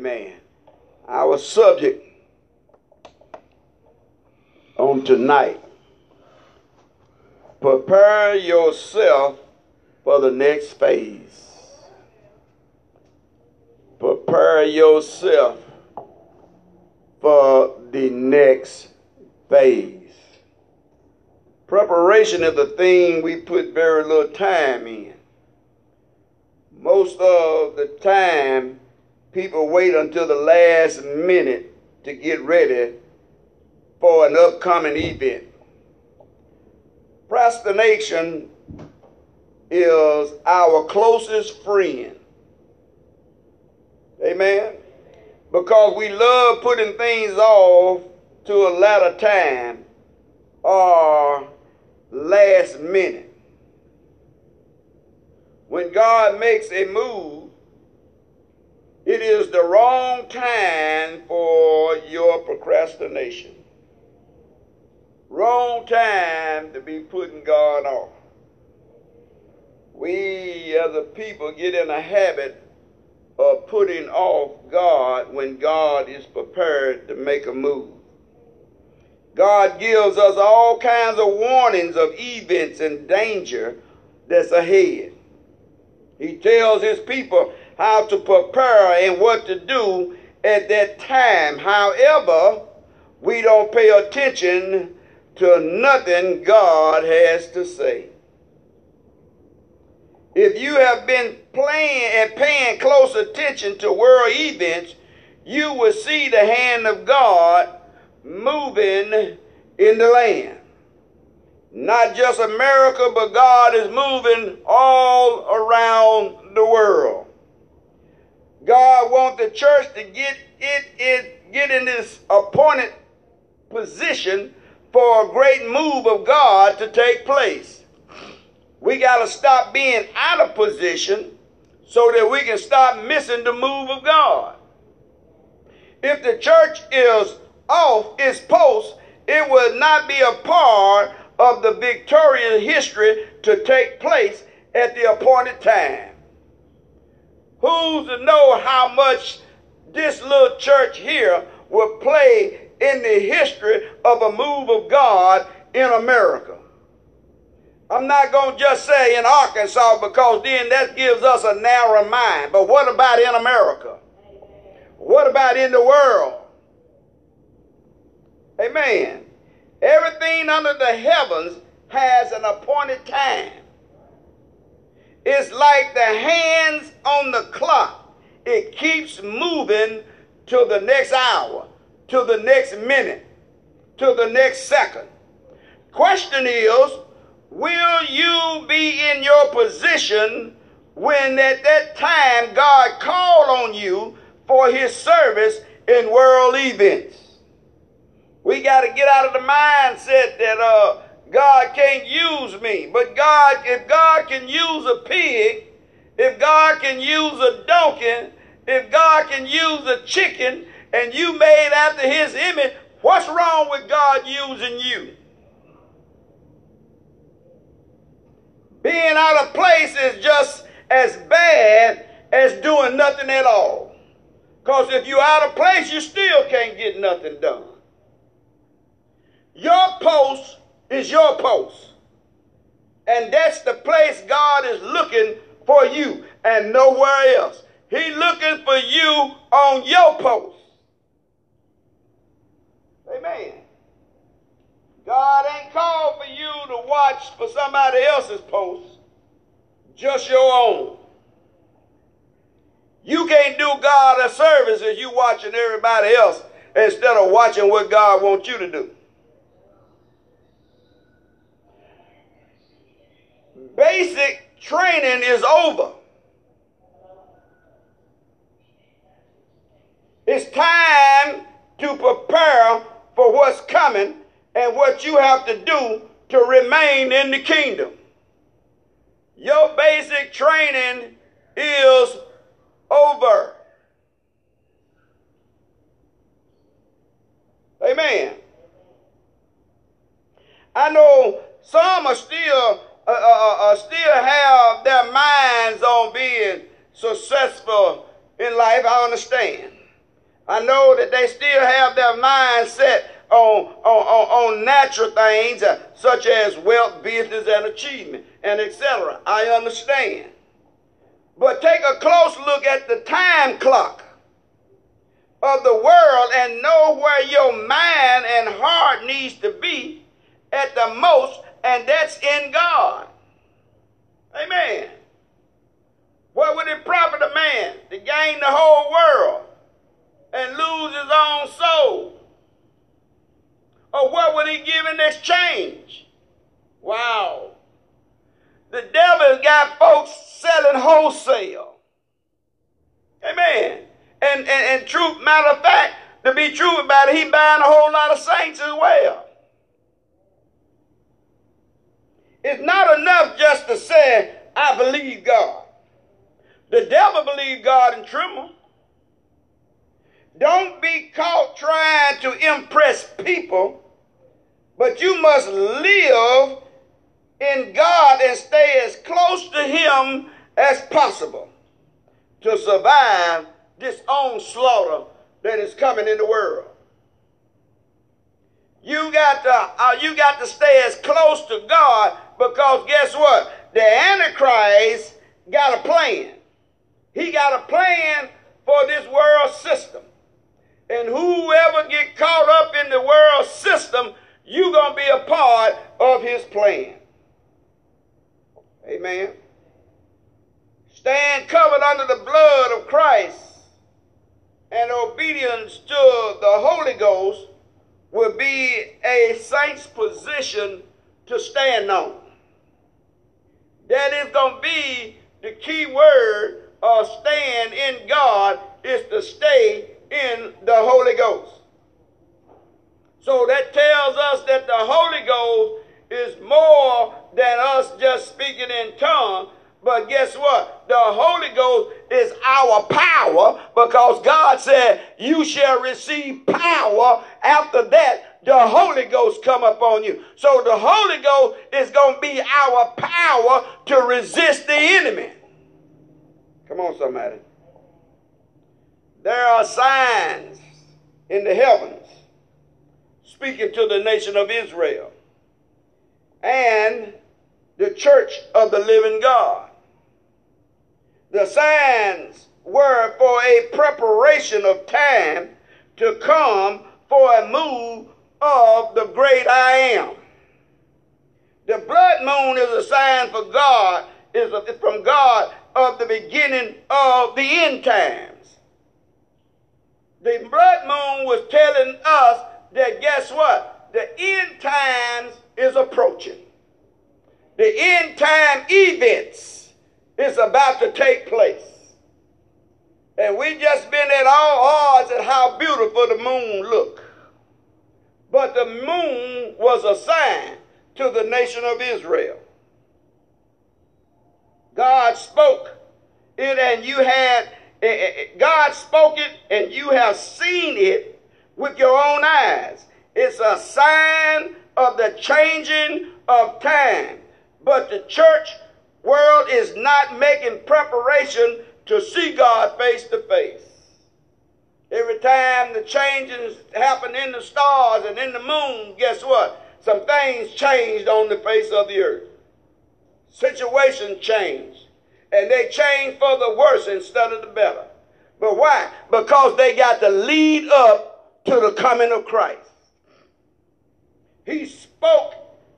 Amen. Our subject on tonight prepare yourself for the next phase. Prepare yourself for the next phase. Preparation is the thing we put very little time in. Most of the time, people wait until the last minute to get ready for an upcoming event. Procrastination is our closest friend. Amen. Because we love putting things off to a later time or last minute. When God makes a move, it is the wrong time for your procrastination. Wrong time to be putting God off. We as a people get in a habit of putting off God when God is prepared to make a move. God gives us all kinds of warnings of events and danger that's ahead. He tells his people how to prepare and what to do at that time. However, we don't pay attention to nothing God has to say. If you have been playing and paying close attention to world events, you will see the hand of God moving in the land. Not just America, but God is moving all around the world. God wants the church to get it, it get in this appointed position for a great move of God to take place. We got to stop being out of position so that we can stop missing the move of God. If the church is off its post, it will not be a part of the victorious history to take place at the appointed time. Who's to know how much this little church here will play in the history of a move of God in America? I'm not going to just say in Arkansas because then that gives us a narrow mind. But what about in America? What about in the world? Amen. Everything under the heavens has an appointed time. It's like the hands on the clock. It keeps moving to the next hour, to the next minute, to the next second. Question is, will you be in your position when at that time God called on you for his service in world events? We got to get out of the mindset that uh, God can't use me. But God, if God can use a pig, if God can use a donkey, if God can use a chicken, and you made after his image, what's wrong with God using you? Being out of place is just as bad as doing nothing at all. Because if you're out of place, you still can't get nothing done. Your post is your post. And that's the place God is looking for you and nowhere else. He's looking for you on your post. Amen. God ain't called for you to watch for somebody else's post, just your own. You can't do God a service if you're watching everybody else instead of watching what God wants you to do. Basic training is over. It's time to prepare for what's coming and what you have to do to remain in the kingdom. Your basic training is over. Amen. I know some are still uh, uh, uh, still have their minds on being successful in life, I understand. I know that they still have their mind set on, on, on, on natural things uh, such as wealth, business, and achievement, and etc. I understand. But take a close look at the time clock of the world and know where your mind and heart needs to be at the most, and that's in God. Amen. What would it profit a man to gain the whole world and lose his own soul? Or what would he give in exchange? Wow. The devil's got folks selling wholesale. Amen. And, and, and truth, matter of fact, to be true about it, he buying a whole lot of saints as well. It's not enough just to say, I believe God. The devil believe God and tremble. Don't be caught trying to impress people, but you must live in God and stay as close to Him as possible to survive this onslaught that is coming in the world. You got to uh, you got to stay as close to God because guess what? The Antichrist got a plan. He got a plan for this world system. And whoever get caught up in the world system, you're going to be a part of his plan. Amen. Stand covered under the blood of Christ and obedience to the Holy Ghost will be a saint's position to stand on. That is going to be the key word of stand in God is to stay in the Holy Ghost. So that tells us that the Holy Ghost is more than us just speaking in tongues. But guess what? The Holy Ghost is our power because God said, You shall receive power. After that, the Holy Ghost come upon you. So the Holy Ghost is going to be our power to resist the enemy. Come on, somebody. There are signs in the heavens speaking to the nation of Israel and the church of the living God. The signs were for a preparation of time to come for a move of the great I am. The blood moon is a sign for God, is from God of the beginning of the end times. The blood moon was telling us that guess what? The end times is approaching. The end time events is about to take place. And we just been at all odds at how beautiful the moon looked. But the moon was a sign to the nation of Israel. God spoke it and you had Eh, eh, eh, God spoke it and you have seen it with your own eyes. It's a sign of the changing of time. But the church world is not making preparation to see God face to face. Every time the changes happen in the stars and in the moon, guess what? Some things changed on the face of the earth. Situation changed and they changed for the worse instead of the better. But why? Because they got to lead up to the coming of Christ. He spoke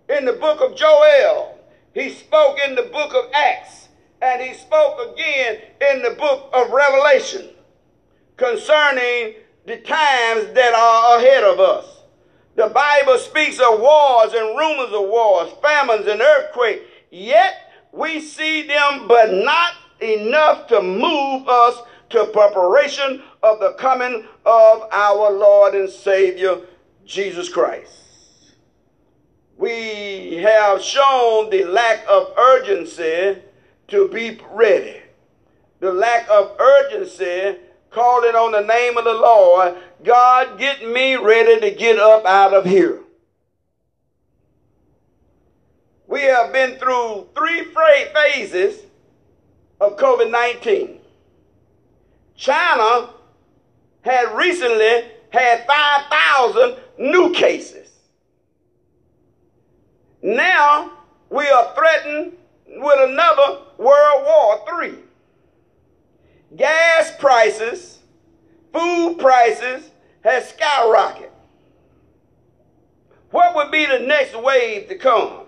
in the book of Joel. He spoke in the book of Acts. And he spoke again in the book of Revelation concerning the times that are ahead of us. The Bible speaks of wars and rumors of wars, famines and earthquakes. Yet we see them, but not enough to move us to preparation of the coming of our Lord and Savior, Jesus Christ. We have shown the lack of urgency to be ready. The lack of urgency calling on the name of the Lord, God, get me ready to get up out of here. we have been through three phases of COVID 19. China had recently had 5,000 new cases. Now we are threatened with another World War III. Gas prices, food prices has skyrocketed. What would be the next wave to come?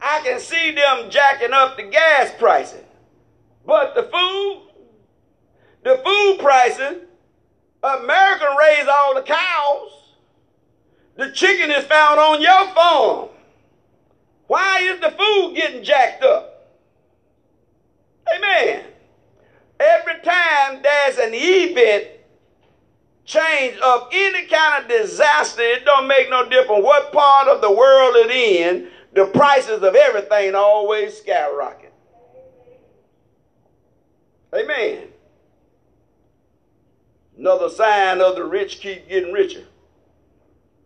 I can see them jacking up the gas prices. But the food, the food prices, America raised all the cows. The chicken is found on your farm. Why is the food getting jacked up? Amen. Every time there's an event change of any kind of disaster, it don't make no difference what part of the world it in, the prices of everything always skyrocket. Amen. Another sign of the rich keep getting richer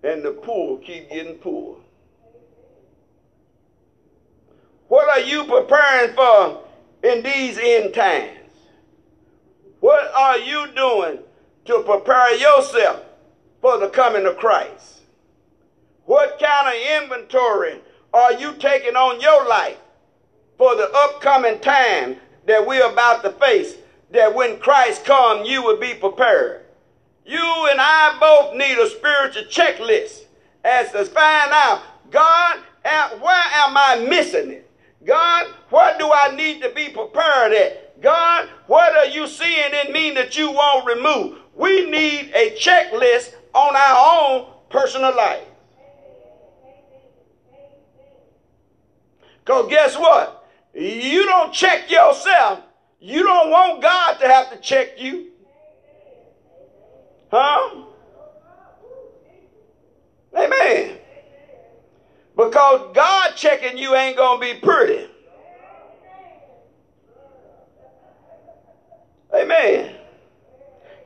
and the poor keep getting poor. What are you preparing for in these end times? What are you doing to prepare yourself for the coming of Christ? What kind of inventory are you taking on your life for the upcoming time that we're about to face? That when Christ comes, you will be prepared. You and I both need a spiritual checklist as to find out, God, where am I missing it? God, what do I need to be prepared at? God, what are you seeing in me that you won't remove? We need a checklist on our own personal life. Because guess what? You don't check yourself. You don't want God to have to check you. Huh? Amen. Because God checking you ain't going to be pretty. Amen.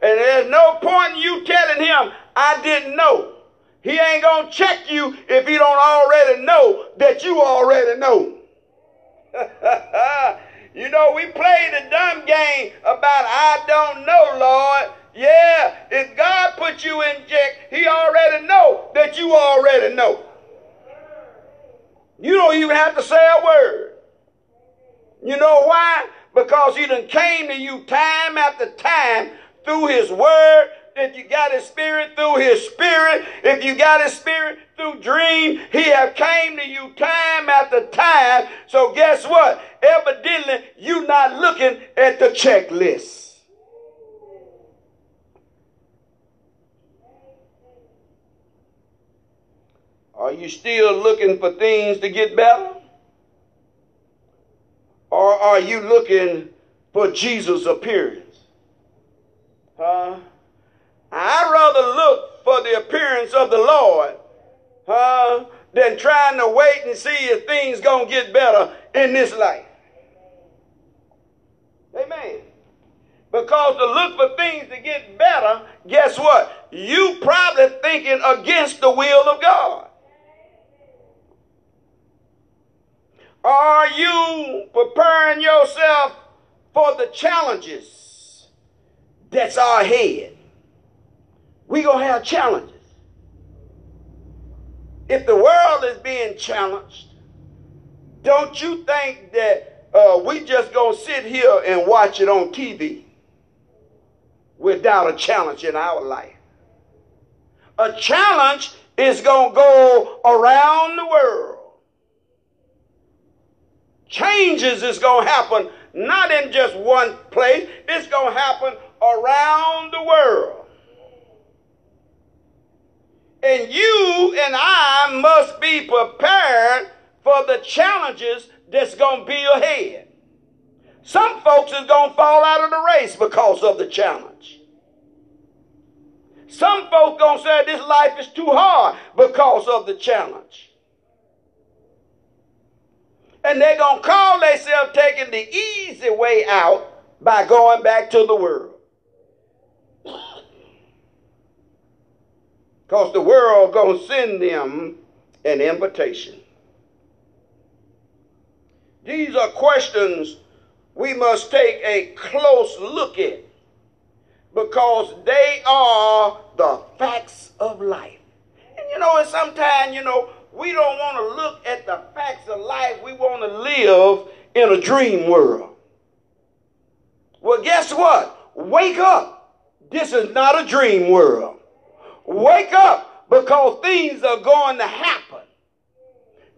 And there's no point in you telling him, I didn't know. He ain't going to check you if he don't already know that you already know. you know, we play the dumb game about I don't know, Lord. Yeah, if God put you in check, he already know that you already know. You don't even have to say a word. You know why? Because he done came to you time after time through his word. If you got his spirit through his spirit, if you got his spirit through dream, he have came to you time after time. So guess what? Evidently, you not looking at the checklist. Are you still looking for things to get better? Or are you looking for Jesus' appearance? Huh? I'd rather look for the appearance of the Lord huh, than trying to wait and see if things to get better in this life. Amen. Because to look for things to get better, guess what? You probably thinking against the will of God. Are you preparing yourself for the challenges that's ahead? We're going to have challenges. If the world is being challenged, don't you think that uh, we just going to sit here and watch it on TV without a challenge in our life? A challenge is going to go around the world changes is going to happen not in just one place, it's going to happen around the world. And you and I must be prepared for the challenges that's going to be ahead. Some folks is going to fall out of the race because of the challenge. Some folks going to say this life is too hard because of the challenge. And they're going to call themselves taking the easy way out by going back to the world. Because the world going to send them an invitation. These are questions we must take a close look at because they are the facts of life. And you know, and sometimes, you know, we don't want to look at the facts of life. We want to live in a dream world. Well, guess what? Wake up. This is not a dream world. Wake up because things are going to happen.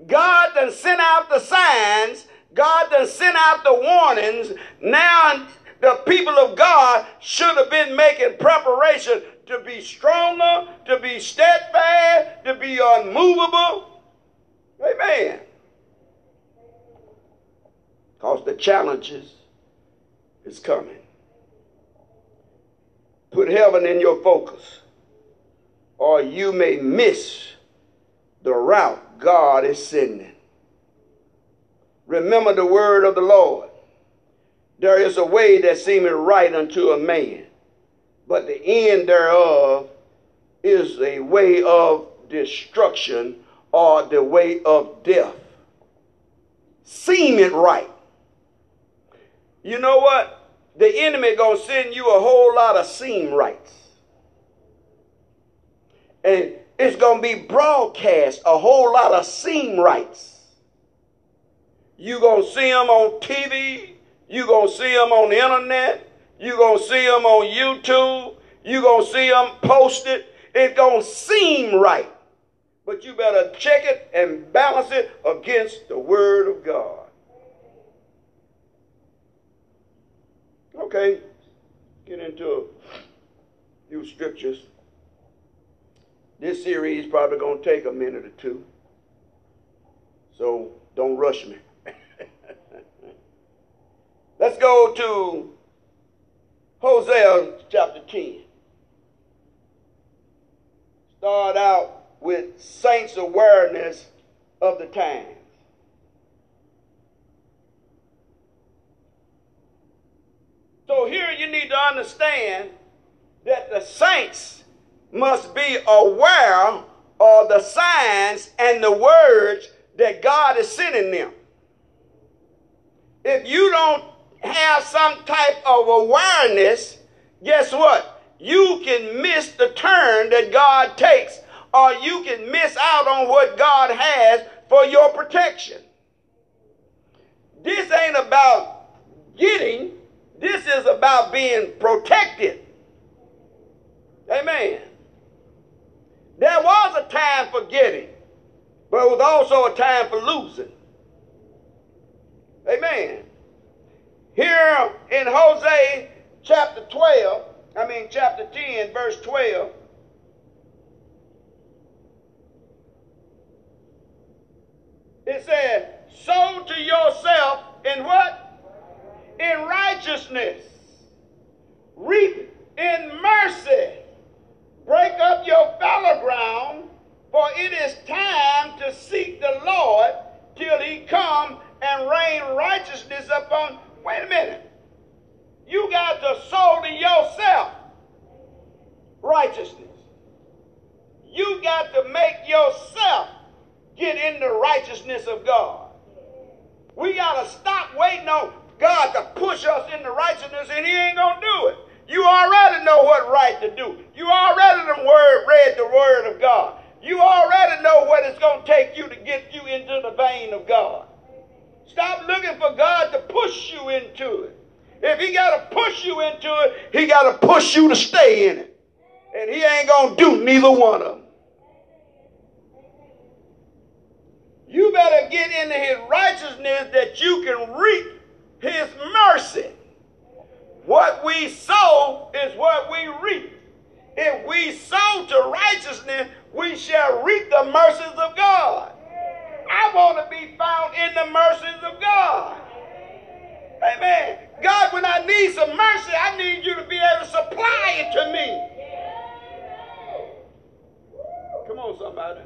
God done sent out the signs. God done sent out the warnings. Now the people of God should have been making preparation to be stronger, to be steadfast, to be unmovable. Amen. Because the challenges is coming. Put heaven in your focus, or you may miss the route God is sending. Remember the word of the Lord. There is a way that seemeth right unto a man, but the end thereof is a way of destruction or the way of death. Seem it right. You know what? The enemy gonna send you a whole lot of seem rights. And it's gonna be broadcast a whole lot of seem rights. You gonna see them on TV, you gonna see them on the internet, you gonna see them on YouTube, You're gonna see them posted. It's gonna seem right. But you better check it and balance it against the word of God. Okay, get into a few scriptures. This series is probably going to take a minute or two. So don't rush me. Let's go to Hosea chapter 10. Start out with saints' awareness of the times. So here you need to understand that the saints must be aware of the signs and the words that God is sending them. If you don't have some type of awareness, guess what? You can miss the turn that God takes, or you can miss out on what God has for your protection. This ain't about getting, this is about being protected. Amen. There was a time for getting, but it was also a time for losing. Amen. Here in Hosea chapter 12, I mean chapter 10, verse 12, it says, Sow to yourself in what? in righteousness, reap in mercy, break up your fallow ground, for it is time to seek the Lord till he come and rain righteousness upon. Wait a minute. You got to sow to yourself righteousness. You got to make yourself get in the righteousness of God. We got to stop waiting on God to push us into righteousness, and He ain't gonna do it. You already know what right to do. You already the word read the word of God. You already know what it's gonna take you to get you into the vein of God. Stop looking for God to push you into it. If He got to push you into it, He got to push you to stay in it. And He ain't gonna do neither one of them. You better get into His righteousness that you can reap his mercy. What we sow is what we reap. If we sow to righteousness, we shall reap the mercies of God. I want to be found in the mercies of God. Amen. God, when I need some mercy, I need you to be able to supply it to me. Come on, somebody.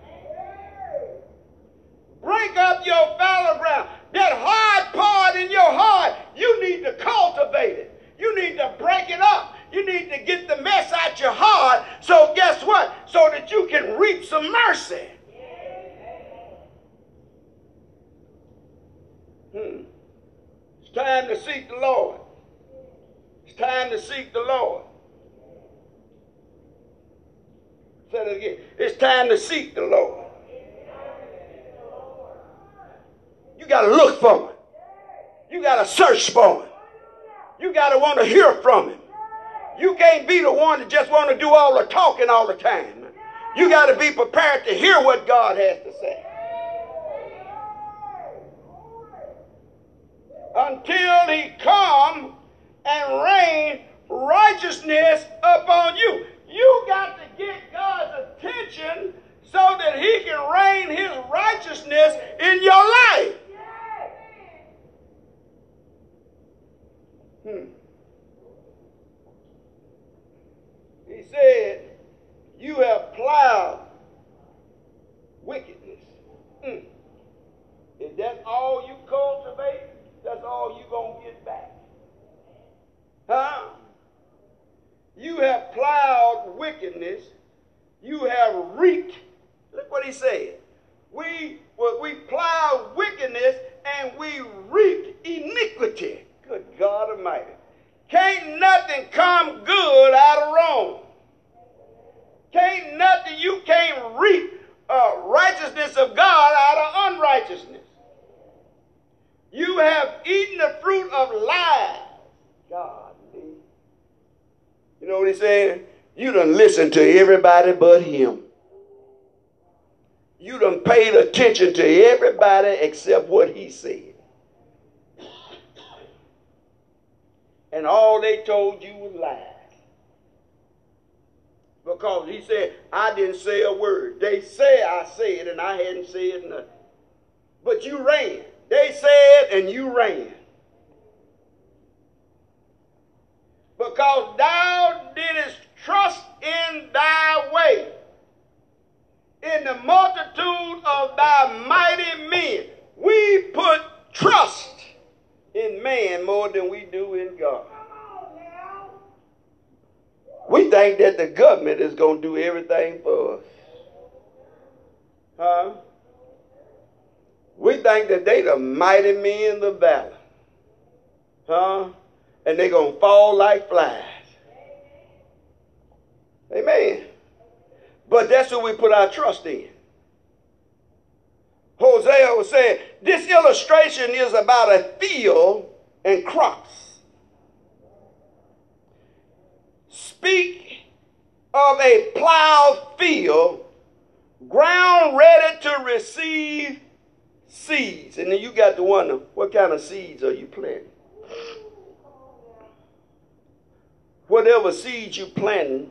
Break up your fallow ground. That hard part in your heart, you need to cultivate it. You need to break it up. You need to get the mess out your heart. So guess what? So that you can reap some mercy. Hmm. It's time to seek the Lord. It's time to seek the Lord. Say that again. It's time to seek the Lord. You got to look for him. You got to search for him. You got to want to hear from him. You can't be the one that just want to do all the talking all the time. You got to be prepared to hear what God has to say. Until he come and rain righteousness upon you. You got to get God's attention so that he can rain his righteousness in your life. Hmm. He said, You have plowed wickedness. Hmm. If that's all you cultivate, that's all you're going to get back. Huh? You have plowed wickedness. You have reaped. Look what he said. We, well, we plowed wickedness and we reaped iniquity. Good God Almighty. Can't nothing come good out of wrong. Can't nothing, you can't reap uh, righteousness of God out of unrighteousness. You have eaten the fruit of lies. God. You know what he's saying? You done listened to everybody but him. You done paid attention to everybody except what he said. And all they told you was lies. Because he said, I didn't say a word. They say I said, and I hadn't said nothing. But you ran. They said, and you ran. because thou didst trust in thy way, in the multitude of thy mighty men. We put trust in man more than we do in God. We think that the government is going to do everything for us. Huh? We think that they the mighty men of valor. Huh? and they're going to fall like flies. Amen. But that's who we put our trust in. Hosea was saying, this illustration is about a field and crops. Speak of a plowed field, ground ready to receive seeds. And then you got to wonder, what kind of seeds are you planting? whatever seeds you planting,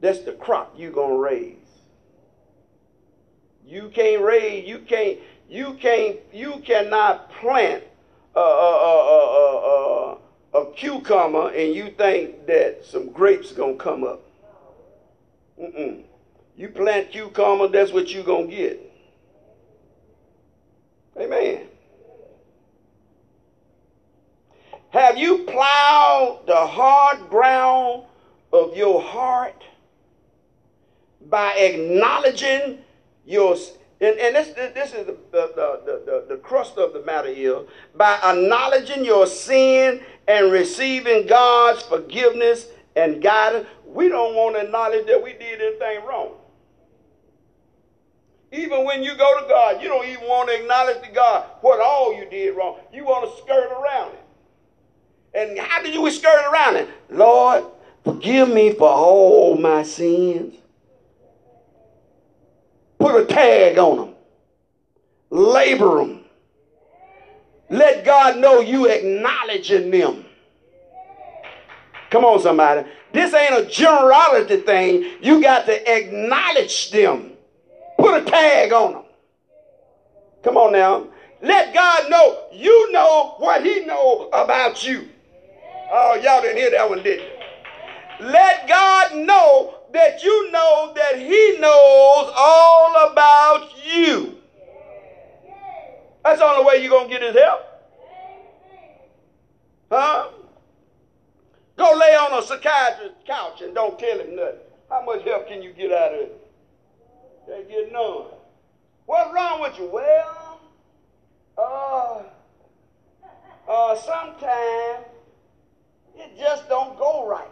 that's the crop you're gonna raise. You can't raise, you can't, you can't, you cannot plant a, a, a, a, cucumber and you think that some grapes gonna come up. Mm-mm. You plant cucumber, that's what you're gonna get. Amen. Have you plowed the hard ground of your heart by acknowledging your and, and this, this is the, the, the, the, crust of the matter here. By acknowledging your sin and receiving God's forgiveness and guidance, we don't want to acknowledge that we did anything wrong. Even when you go to God, you don't even want to acknowledge to God what all you did wrong. You want to skirt around it. And how do you skirt around it? Lord, forgive me for all my sins. Put a tag on them. Labor them. Let God know you acknowledging them. Come on, somebody. This ain't a generality thing. You got to acknowledge them. Put a tag on them. Come on now. Let God know you know what he know about you. Oh, y'all didn't hear that one, did you? Let God know that you know that He knows all about you. That's the only way you're going to get His help. Huh? Go lay on a psychiatrist's couch and don't tell him nothing. How much help can you get out of it? Can't get none. What's wrong with you? Well, uh, uh, sometimes it just don't go right.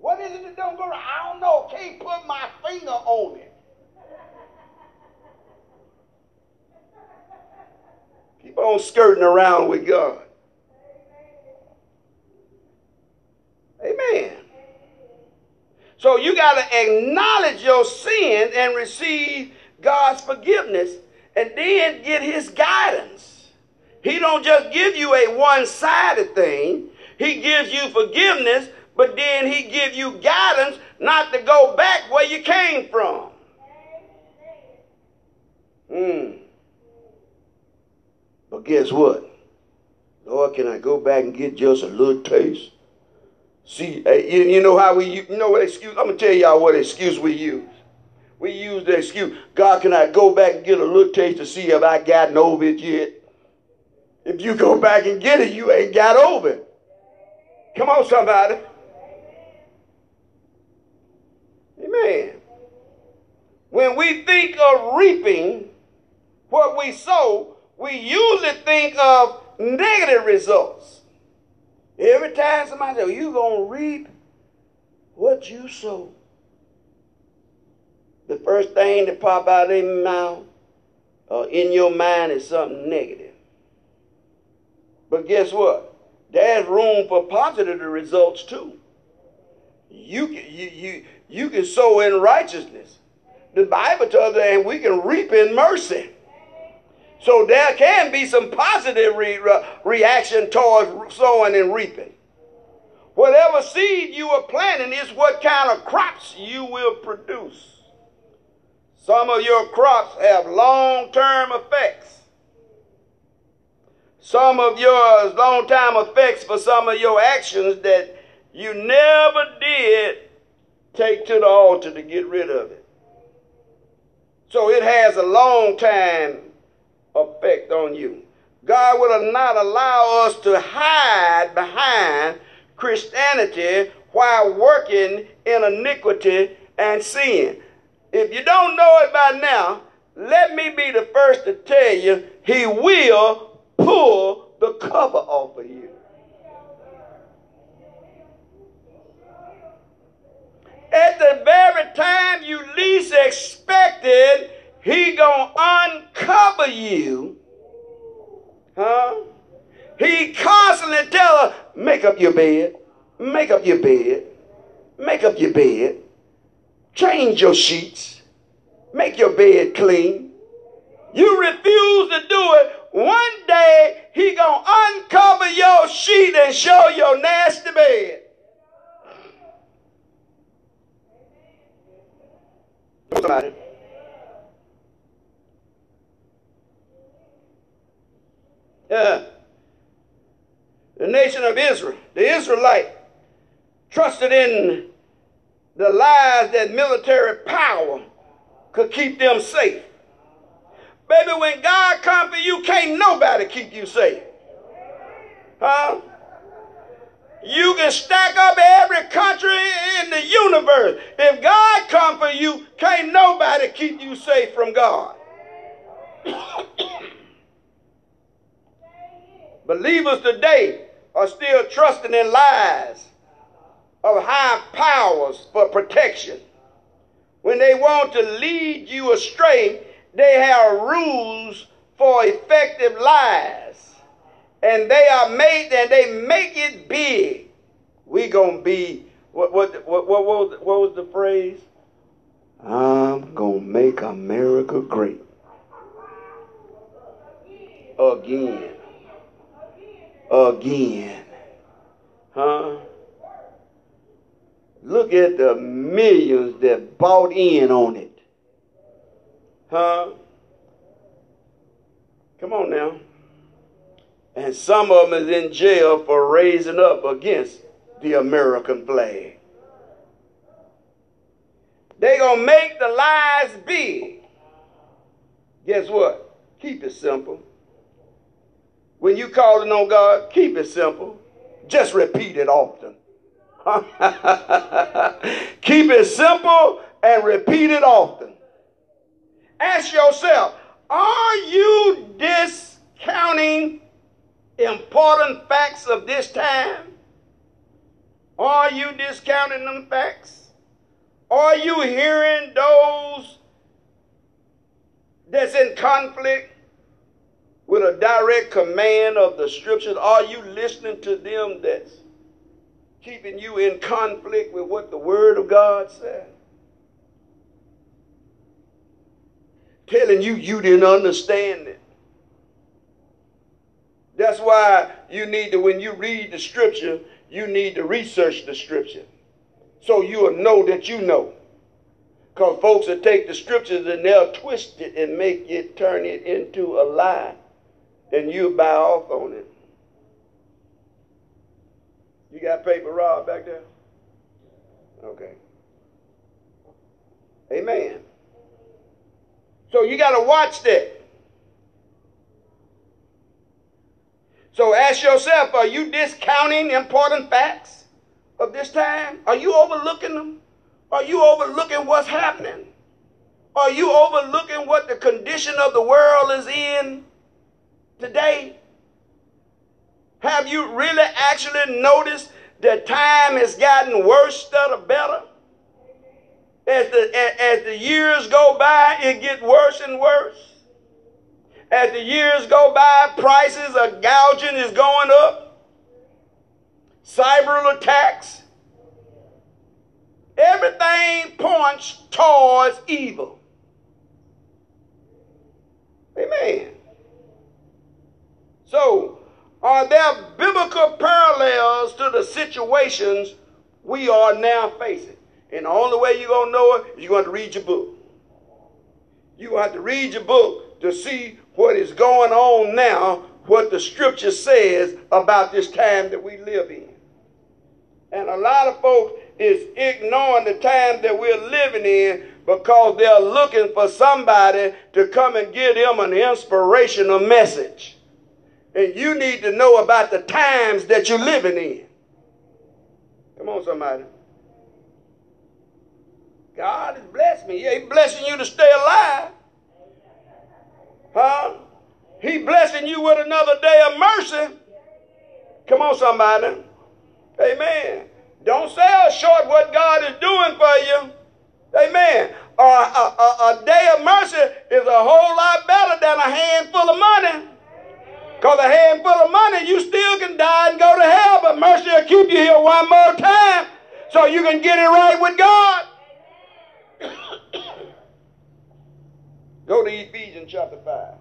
What is it that don't go right? I don't know. can't put my finger on it. Keep on skirting around with God. Amen. So you got to acknowledge your sin and receive God's forgiveness and then get his guidance. He don't just give you a one-sided thing. He gives you forgiveness, but then he give you guidance not to go back where you came from. Hmm. But guess what? Lord, can I go back and get just a little taste? See, you, know how we, you know what excuse? I'm going to tell y'all what excuse we use. We use the excuse, God, can I go back and get a little taste to see if I gotten over it yet? If you go back and get it, you ain't got over it. Come on, somebody. Amen. When we think of reaping what we sow, we usually think of negative results. Every time somebody says, oh, you're going to reap what you sow. The first thing that pop out of their mouth or in your mind is something negative. But guess what? There's room for positive results too. You can, you, you, you can sow in righteousness. The Bible tells us, and we can reap in mercy. So there can be some positive re- reaction towards sowing and reaping. Whatever seed you are planting is what kind of crops you will produce. Some of your crops have long term effects. Some of yours long term effects for some of your actions that you never did take to the altar to get rid of it. So it has a long time effect on you. God will not allow us to hide behind Christianity while working in iniquity and sin. If you don't know it by now, let me be the first to tell you, he will pull the cover off of you. At the very time you least expected, he gonna uncover you. Huh? He constantly tell her, make up your bed, make up your bed, make up your bed, change your sheets, make your bed clean. You refuse to do it. One day he gonna uncover your sheet and show your nasty bed. The nation of Israel, the Israelite, trusted in the lies that military power could keep them safe. Baby, when God comes for you, can't nobody keep you safe. Huh? You can stack up every country in the universe. If God comes for you, can't nobody keep you safe from God. Believers today are still trusting in lies of high powers for protection. When they want to lead you astray, they have rules for effective lies. And they are made and they make it big. We gonna be what what what what, what, was, what was the phrase? I'm gonna make America great. Again again. Huh? Look at the millions that bought in on it. Huh? Come on now. And some of them is in jail for raising up against the American flag. They gonna make the lies big. Guess what? Keep it simple. When you calling on God, keep it simple. Just repeat it often. keep it simple and repeat it often. Ask yourself, are you discounting important facts of this time? Are you discounting them facts? Are you hearing those that's in conflict with a direct command of the scriptures? Are you listening to them that's keeping you in conflict with what the Word of God said? Telling you you didn't understand it. That's why you need to, when you read the scripture, you need to research the scripture so you'll know that you know. Because folks will take the scriptures and they'll twist it and make it, turn it into a lie, and you buy off on it. You got paper, Rob, back there? Okay. Amen. So you got to watch that. So ask yourself are you discounting important facts of this time? Are you overlooking them? Are you overlooking what's happening? Are you overlooking what the condition of the world is in today? Have you really actually noticed that time has gotten worse instead of better? As the, as the years go by, it gets worse and worse. As the years go by, prices of gouging is going up. Cyber attacks. Everything points towards evil. Amen. So, are there biblical parallels to the situations we are now facing? And the only way you're going to know it is you're going to read your book. You're going to have to read your book to see what is going on now, what the scripture says about this time that we live in. And a lot of folks is ignoring the time that we're living in because they're looking for somebody to come and give them an inspirational message. And you need to know about the times that you're living in. Come on, somebody. God has blessed me. Yeah, He's blessing you to stay alive. Huh? He blessing you with another day of mercy. Come on, somebody. Amen. Don't sell short what God is doing for you. Amen. A, a, a, a day of mercy is a whole lot better than a handful of money. Because a handful of money, you still can die and go to hell, but mercy will keep you here one more time so you can get it right with God. Go to Ephesians chapter 5.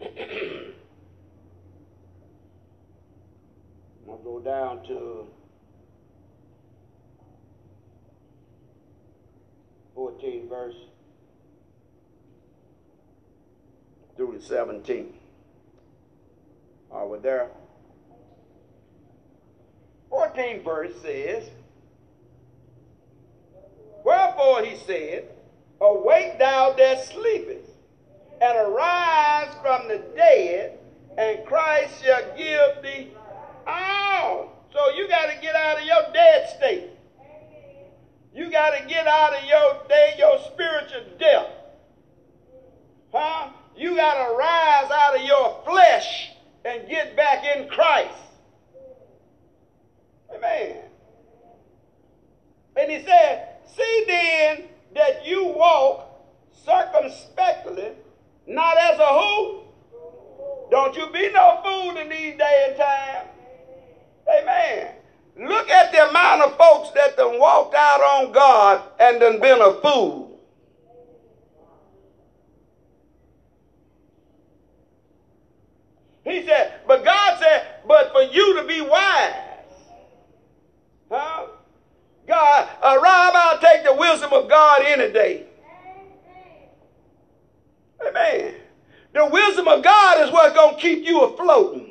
I'll go down to 14 verse through 17. Are we there? 14 verse says, Wherefore he said, Awake thou that sleepest, and arise from the dead, and Christ shall give thee all. So you got to get out of your dead state. You got to get out of your day, your spiritual death. Huh? You got to rise out of your flesh and get back in Christ. Amen. And he said, See then that you walk circumspectly, not as a who. Don't you be no fool in these day and time. Amen. Look at the amount of folks that done walked out on God and done been a fool. He said, but God said, but for you to be wise. Huh? God, uh, Rob, I'll take the wisdom of God any day. Amen. The wisdom of God is what's going to keep you afloat.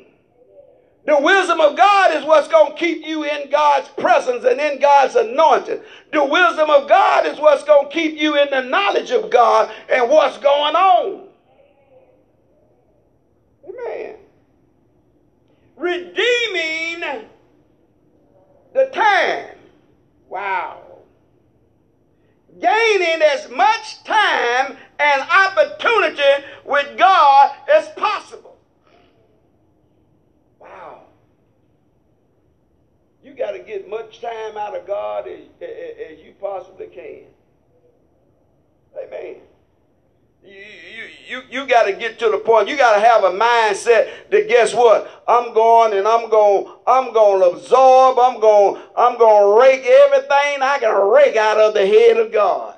The wisdom of God is what's going to keep you in God's presence and in God's anointing. The wisdom of God is what's going to keep you in the knowledge of God and what's going on. Amen redeeming the time. Wow. gaining as much time and opportunity with God as possible. Wow. You got to get as much time out of God as, as, you possibly can. Amen. You, you, you, got to get to the point. You got to have a mindset that guess what? I'm going and I'm going I'm going to absorb. I'm going I'm going to rake everything I can rake out of the head of God.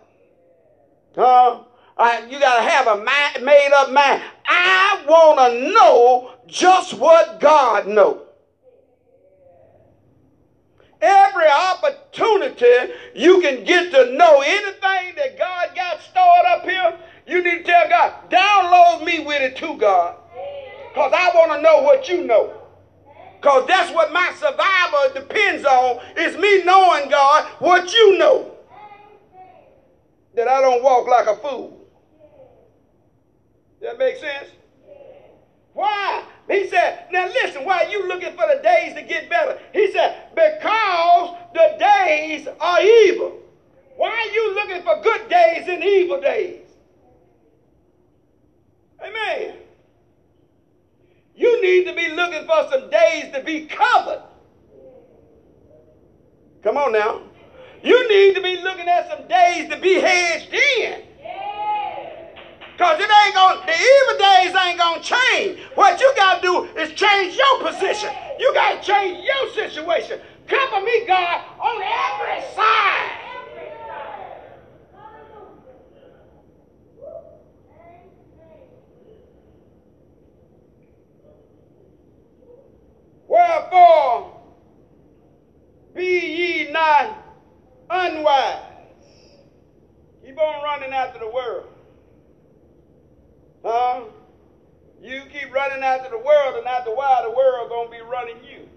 Huh? I, you got to have a mind, made up mind. I want to know just what God knows. Every opportunity you can get to know anything that God got stored up here, you need to tell God, download me with it too, God. Because I want to know what you know. Because that's what my survival depends on, is me knowing, God, what you know. That I don't walk like a fool. That makes sense? Why? He said, now listen, why are you looking for the days to get better? He said, because the days are evil. Why are you looking for good days and evil days? Amen. You need to be looking for some days to be covered. Come on now. You need to be looking at some days to be hedged in. Because it ain't going the evil days ain't gonna change. What you gotta do is change your position. You gotta change your situation. Cover me, God, on every side. Wherefore, be ye not unwise. Keep on running after the world. Huh? You keep running after the world, and after a while, the world gonna be running you.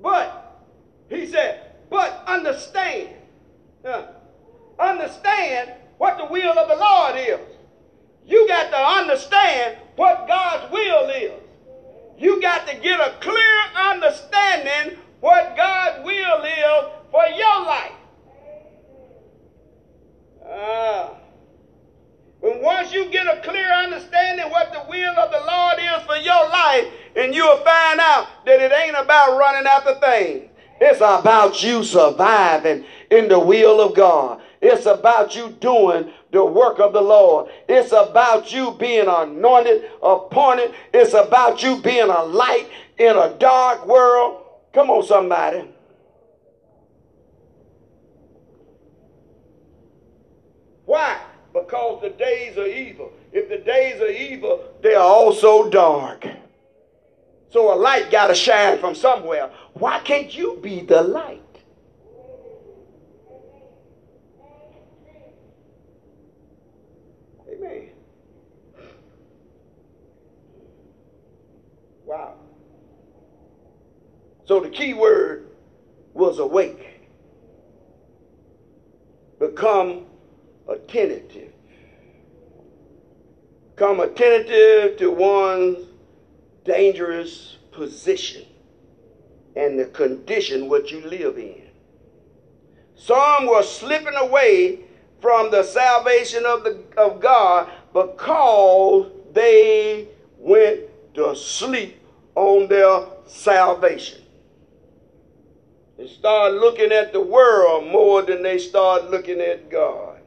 But he said, but understand, uh, understand what the will of the Lord is. You got to understand what God's will is. You got to get a clear understanding what God's will is for your life. Ah. And once you get a clear understanding what the will of the Lord is for your life, and you'll find out that it ain't about running after things. It's about you surviving in the will of God. It's about you doing the work of the Lord. It's about you being anointed, appointed. It's about you being a light in a dark world. Come on, somebody. Why? Because the days are evil. If the days are evil, they are also dark. So a light got to shine from somewhere. Why can't you be the light? Amen. Wow. So the key word was awake. Become attentive. Come attentive to one's dangerous position and the condition what you live in. Some were slipping away from the salvation of, the, of God because they went to sleep on their salvation. Started looking at the world more than they start looking at God.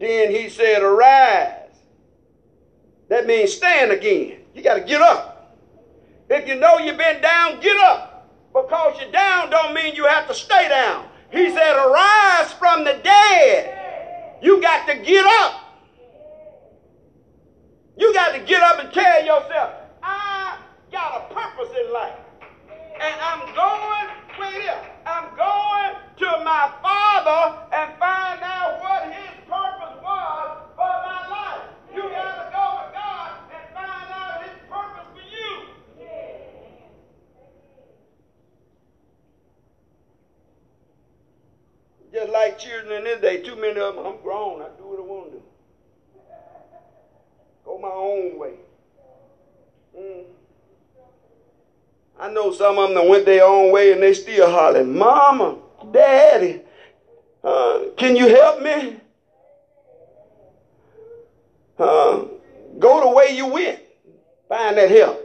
Then he said, Arise. That means stand again. You got to get up. If you know you've been down, get up. Because you're down don't mean you have to stay down. He said, Arise from the dead. You got to get up. You got to get up and tell yourself, I got a purpose in life. And I'm going, wait here, I'm going to my Father and find out what His purpose was for my life. You got to go to God and find out His purpose for you. Just like children in this day, too many of them, I'm grown, I do what I want to do. Go my own way. I know some of them that went their own way and they still hollering, Mama, Daddy, uh, can you help me? Uh, go the way you went. Find that help.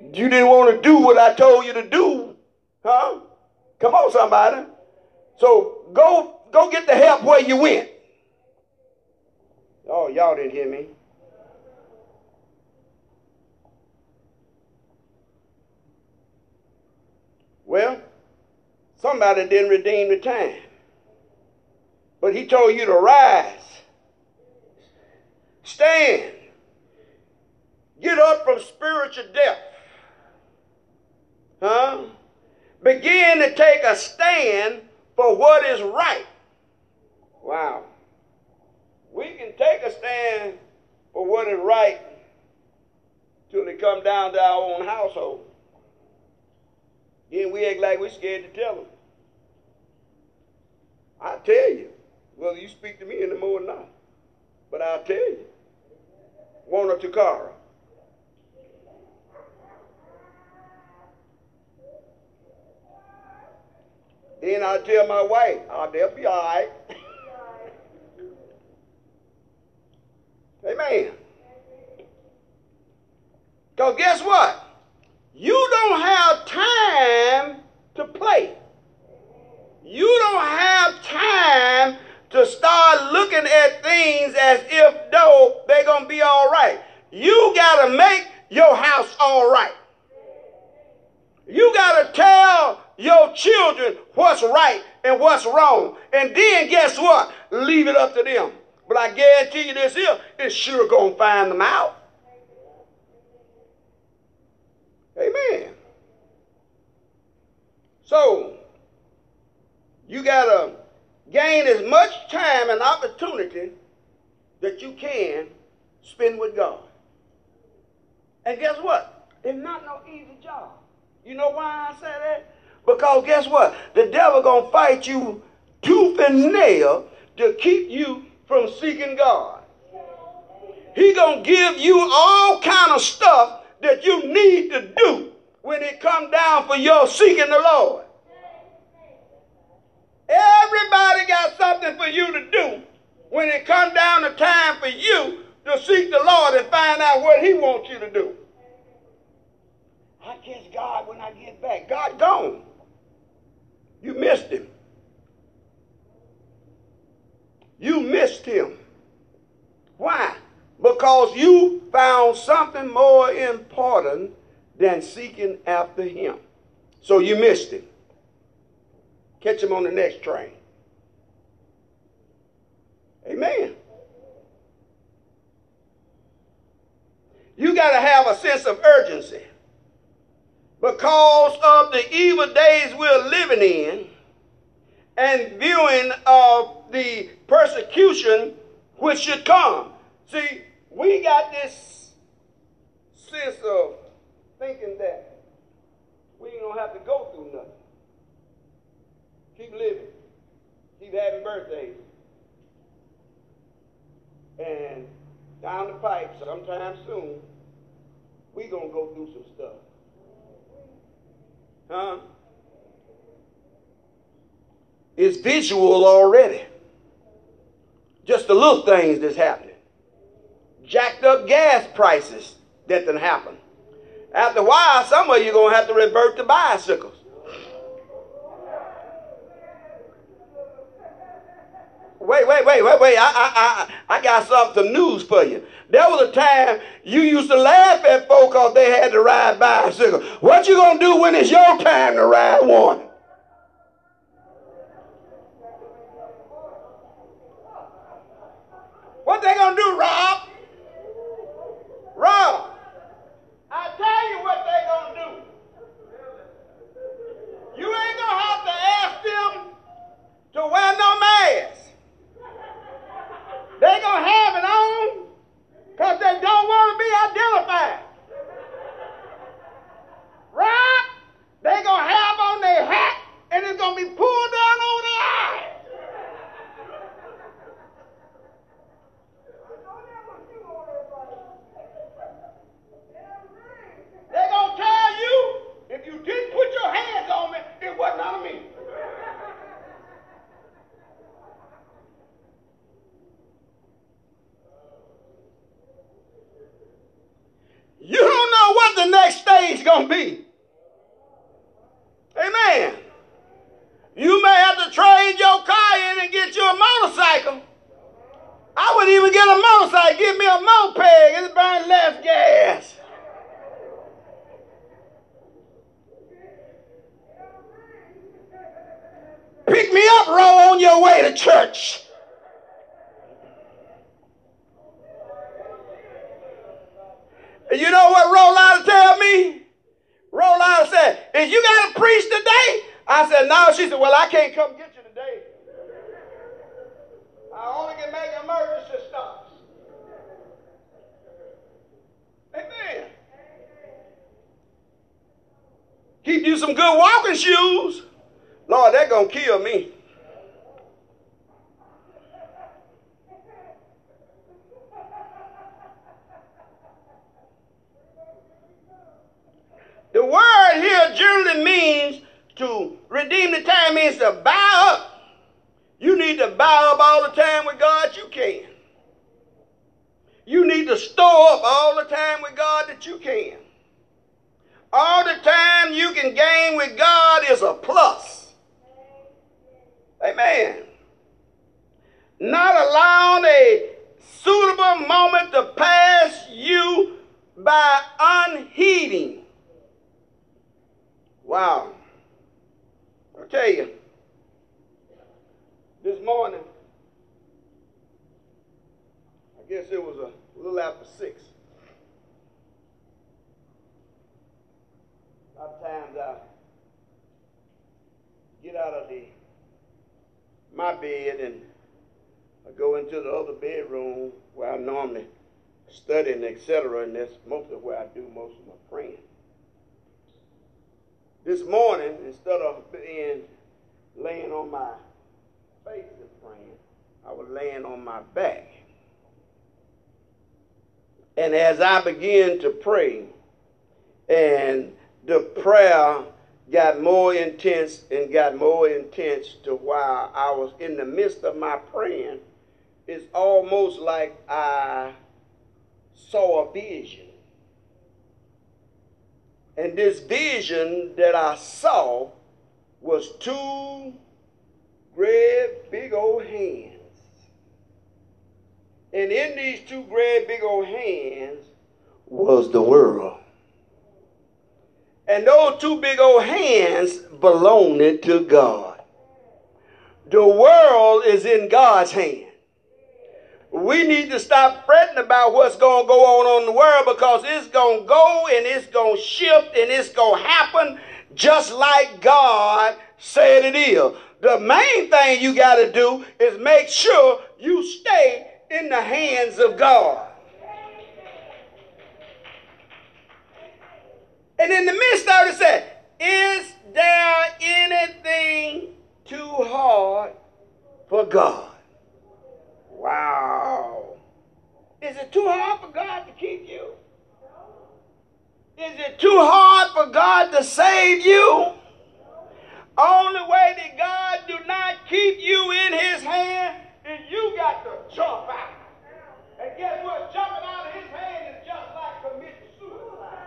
You didn't want to do what I told you to do. Huh? Come on, somebody. So go go get the help where you went. Oh, y'all didn't hear me. Well, somebody didn't redeem the time. But he told you to rise. Stand. Get up from spiritual death. Huh? Begin to take a stand for what is right. Wow. We can take a stand for what is right till it come down to our own household. Then we act like we're scared to tell them. I tell you, whether you speak to me anymore or not, but I'll tell you. Warner Takara. Then I tell my wife, oh, they'll be all right. Amen. Because guess what? You don't have time to play. You don't have time to start looking at things as if though they're going to be all right. You got to make your house all right. You got to tell your children what's right and what's wrong. And then guess what? Leave it up to them. But I guarantee you this here, it's sure going to find them out. Amen. So, you got to gain as much time and opportunity that you can spend with God. And guess what? It's not no easy job. You know why I say that? Because guess what? The devil gonna fight you tooth and nail to keep you from seeking God. He gonna give you all kind of stuff that you need to do when it come down for your seeking the Lord. Everybody got something for you to do when it come down to time for you to seek the Lord and find out what he wants you to do. I kiss God when I get back. God gone. You missed him. You missed him. Why? Because you found something more important than seeking after him. So you missed him. Catch him on the next train. Amen. You got to have a sense of urgency because of the evil days we're living in and viewing of the persecution which should come. See, we got this sense of thinking that we ain't gonna have to go through nothing. Keep living. Keep having birthdays. And down the pipe, sometime soon, we gonna go through some stuff. Huh? It's visual already. Just the little things that's happening. Jacked up gas prices that done happen. After a while, some of you are going to have to revert to bicycles. Wait, wait, wait, wait, wait. I, I, I, I got something news for you. There was a time you used to laugh at folk because they had to ride bicycle. What you gonna do when it's your time to ride one? What they gonna do, Rob? Rob, I tell you what they gonna do. You ain't gonna have to ask them to wear no mask. They gonna have it on because they don't want to be identified. They gonna have on their hat and it's gonna be pulled down over their eyes. Going to be. Amen. You may have to trade your car in and get you a motorcycle. I wouldn't even get a motorcycle. Give me a moped. It burns less gas. Pick me up, roll on your way to church. You know what Rolanda tell me? Rolanda said, Is you got to preach today? I said, No. She said, Well, I can't come get you today. I only can make emergency stops. Amen. Keep you some good walking shoes. Lord, they're going to kill me. The word here generally means to redeem the time means to buy up. You need to buy up all the time with God you can. You need to store up all the time with God that you can. All the time you can gain with God is a plus. Amen. Not allowing a suitable moment to pass you by unheeding. Wow. I'll tell you, this morning, I guess it was a little after six. A lot of times I get out of the my bed and I go into the other bedroom where I normally study and etc. And that's mostly where I do most of my praying. This morning, instead of being laying on my face and praying, I was laying on my back. And as I began to pray, and the prayer got more intense and got more intense to while I was in the midst of my praying, it's almost like I saw a vision. And this vision that I saw was two great big old hands. And in these two great big old hands was the world. And those two big old hands belonged to God. The world is in God's hand. We need to stop fretting about what's going to go on in the world because it's going to go and it's going to shift and it's going to happen just like God said it is. The main thing you got to do is make sure you stay in the hands of God. And in the midst of it, said, Is there anything too hard for God? Wow. Is it too hard for God to keep you? Is it too hard for God to save you? Only way that God do not keep you in his hand is you got to jump out. And guess what? Jumping out of his hand is just like committing suicide.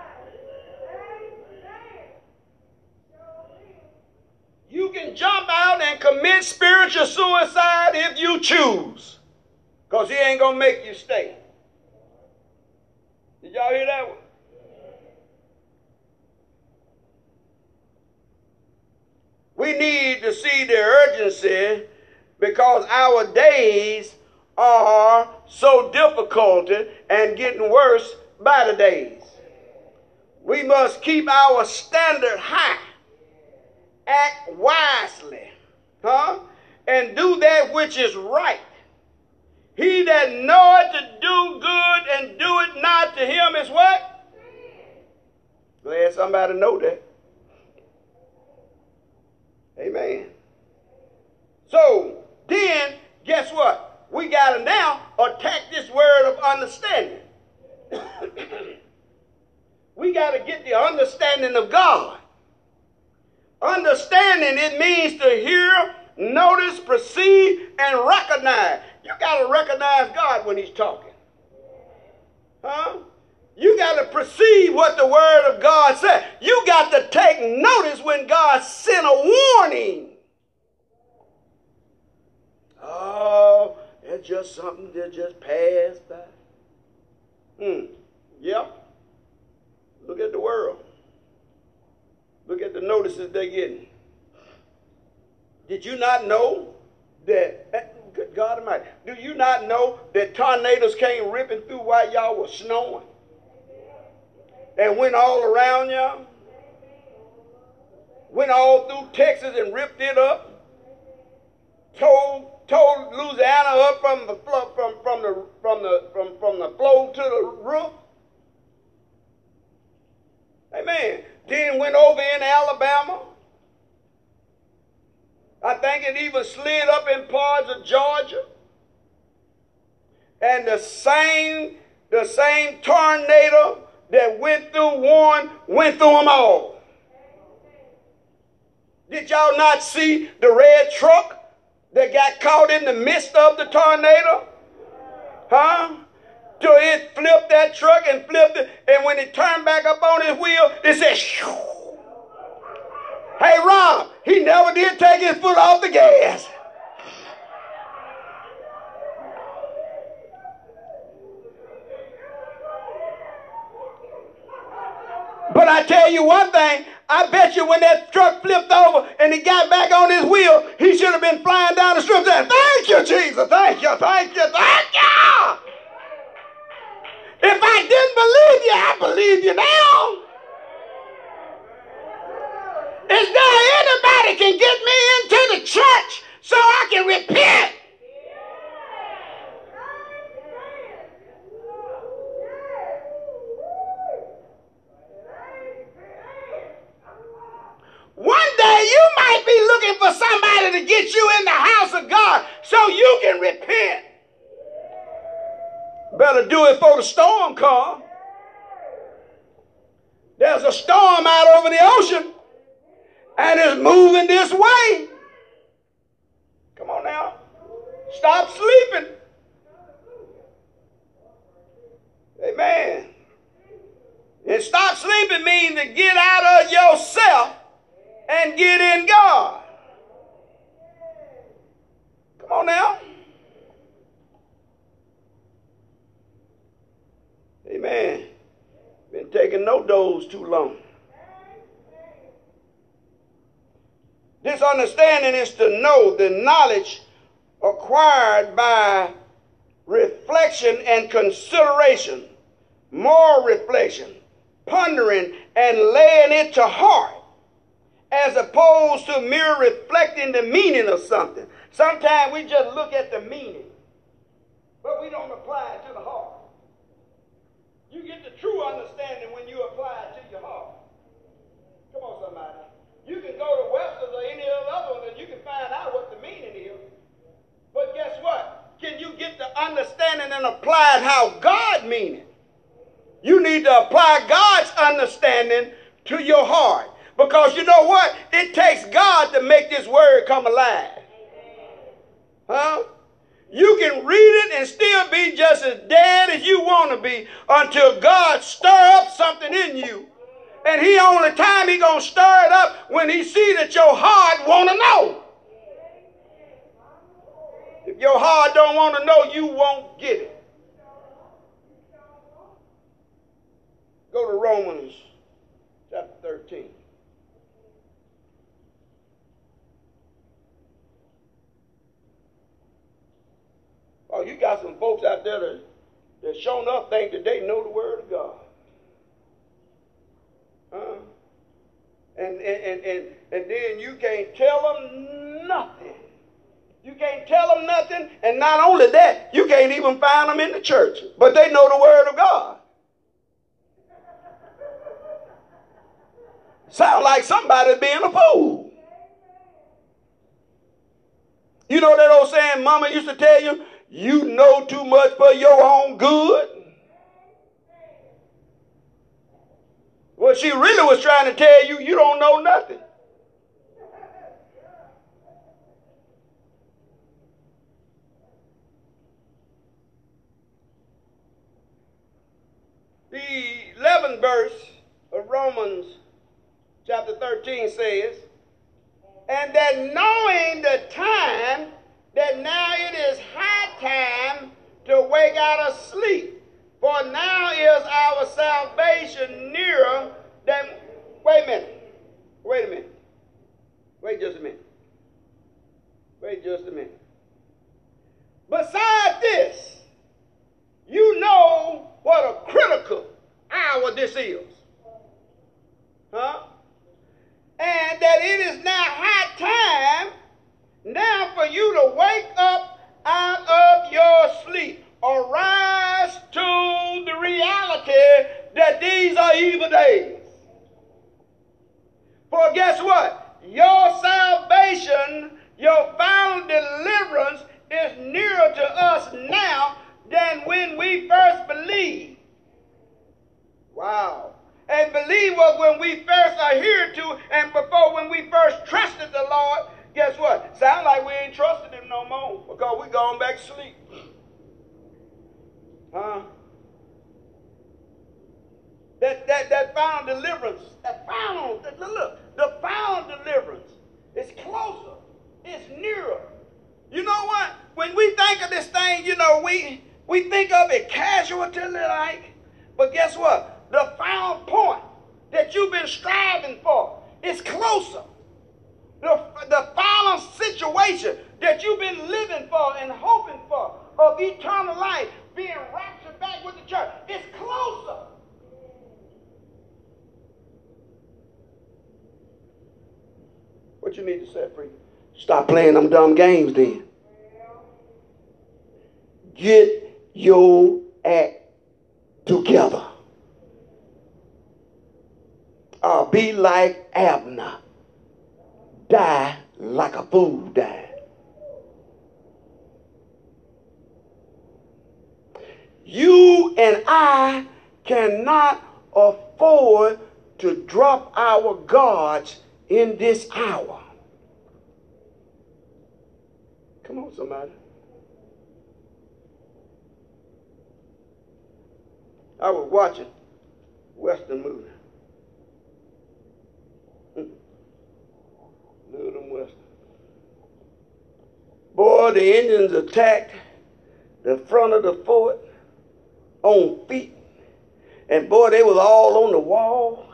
You can jump out and commit spiritual suicide if you choose. Because he ain't going to make you stay. Did y'all hear that one? We need to see the urgency because our days are so difficult and getting worse by the days. We must keep our standard high, act wisely, huh? And do that which is right. He that knoweth to do good and do it not to him is what? Glad somebody know that. Amen. So then, guess what? We got to now attack this word of understanding. we got to get the understanding of God. Understanding, it means to hear, notice, perceive, and recognize. You got to recognize God when He's talking. Huh? You got to perceive what the Word of God said. You got to take notice when God sent a warning. Oh, it's just something that just passed by. Hmm. Yep. Look at the world. Look at the notices they're getting. Did you not know that? Good God Almighty. Do you not know that tornadoes came ripping through while y'all were snowing? And went all around y'all? Went all through Texas and ripped it up? Told Louisiana up from the from from the from the from from the floor to the roof. Amen. Then went over in Alabama. I think it even slid up in parts of Georgia. And the same the same tornado that went through one went through them all. Did y'all not see the red truck that got caught in the midst of the tornado? Huh? So it flipped that truck and flipped it, and when it turned back up on its wheel, it said, Shoo. Hey, Rob, he never did take his foot off the gas. But I tell you one thing, I bet you when that truck flipped over and he got back on his wheel, he should have been flying down the strip saying, Thank you, Jesus. Thank you, thank you, thank you. If I didn't believe you, I believe you now. Is there anybody can get me into the church so I can repent? One day you might be looking for somebody to get you in the house of God so you can repent. Better do it before the storm comes. There's a storm out over the ocean and it's moving this way. Come on now. Stop sleeping. Amen. And stop sleeping means to get out of yourself and get in God. Come on now. Amen. Been taking no dose too long. This understanding is to know the knowledge acquired by reflection and consideration, more reflection, pondering, and laying it to heart as opposed to mere reflecting the meaning of something. Sometimes we just look at the meaning, but we don't apply it to the heart. You get the true understanding when you apply it to your heart. Come on, somebody. You can go to Webster's or any other ones and you can find out what the meaning is. But guess what? Can you get the understanding and apply it how God means it? You need to apply God's understanding to your heart. Because you know what? It takes God to make this word come alive. Huh? You can read it and still be just as dead as you want to be until God stir up something in you. And he only time he gonna stir it up when he see that your heart want to know. If your heart don't want to know, you won't get it. Go to Romans chapter 13. Oh, you got some folks out there that, that shown up think that they know the word of God. Huh? And, and, and, and, then you can't tell them nothing. You can't tell them nothing. And not only that, you can't even find them in the church. But they know the word of God. Sound like somebody being a fool. You know that old saying mama used to tell you, you know too much for your own good. What she really was trying to tell you, you don't know nothing. These 11th verse of Romans chapter 13 says, And that knowing the time, that now it is high time to wake out of sleep. For now is our salvation nearer than. Wait a minute. Wait a minute. Wait just a minute. Wait just a minute. Besides this, you know what a critical hour this is. Huh? And that it is now high time now for you to wake up out of your sleep. Arise to the reality that these are evil days. For guess what? Your salvation, your final deliverance is nearer to us now than when we first believed. Wow. And believe was when we first adhered to and before when we first trusted the Lord. Guess what? Sound like we ain't trusted him no more because we gone back to sleep. Huh? That, that, that found deliverance, that found, look, the found deliverance is closer, it's nearer. You know what? When we think of this thing, you know, we, we think of it casualty like, but guess what? The final point that you've been striving for is closer. The, the final situation that you've been living for and hoping for of eternal life being raptured back with the church is closer. What you need to set free? Stop playing them dumb games then. Get your act together. Or be like Abner. Die like a fool died. You and I cannot afford to drop our guards in this hour. Come on, somebody. I was watching Western movie. Little hmm. Western. Boy, the Indians attacked the front of the fort on feet. And boy, they was all on the wall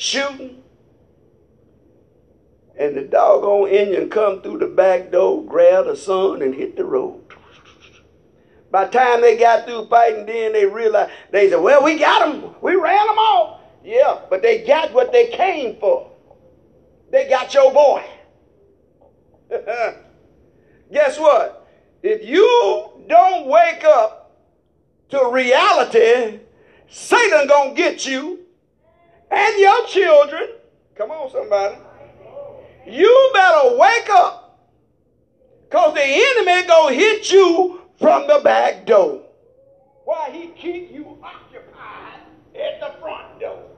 shooting. And the doggone Indian come through the back door, grabbed a son, and hit the road. By the time they got through fighting, then they realized, they said, well, we got them. We ran them off. Yeah, but they got what they came for. They got your boy. Guess what? If you don't wake up to reality, Satan gonna get you and your children. Come on, somebody. You better wake up. Because the enemy gonna hit you from the back door. Why he keep you occupied at the front door.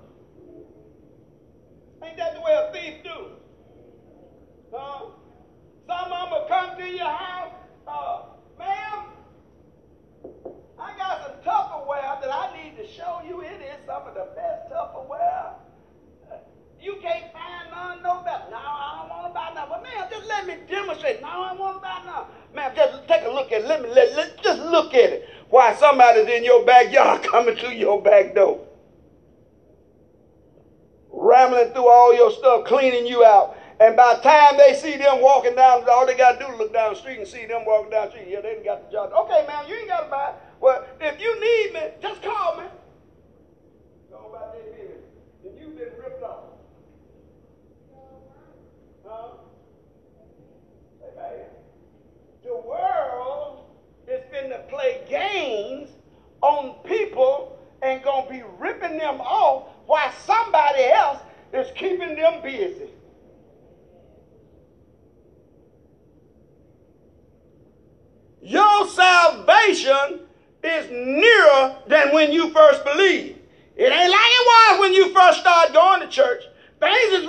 Ain't that the way a thief do? Huh? Some will come to your house. Uh, ma'am, I got some Tupperware that I need to show you. It is some of the best Tupperware. You can't find none no better. No, I don't want to buy none. But man, just let me demonstrate. No, I don't want to buy none. Man, just take a look at it. Let me let, just look at it. Why somebody's in your backyard coming through your back door. Rambling through all your stuff, cleaning you out. And by the time they see them walking down, all they got to do is look down the street and see them walking down the street. Yeah, they ain't got the job. Okay, man, you ain't got to buy. Well, if you need me, just call me. Go about that business. If you've been ripped off. Huh? Amen. The world is to play games on people and to be ripping them off while somebody else is keeping them busy. Your salvation is nearer than when you first believed. It ain't like it was when you first started going to church. Things is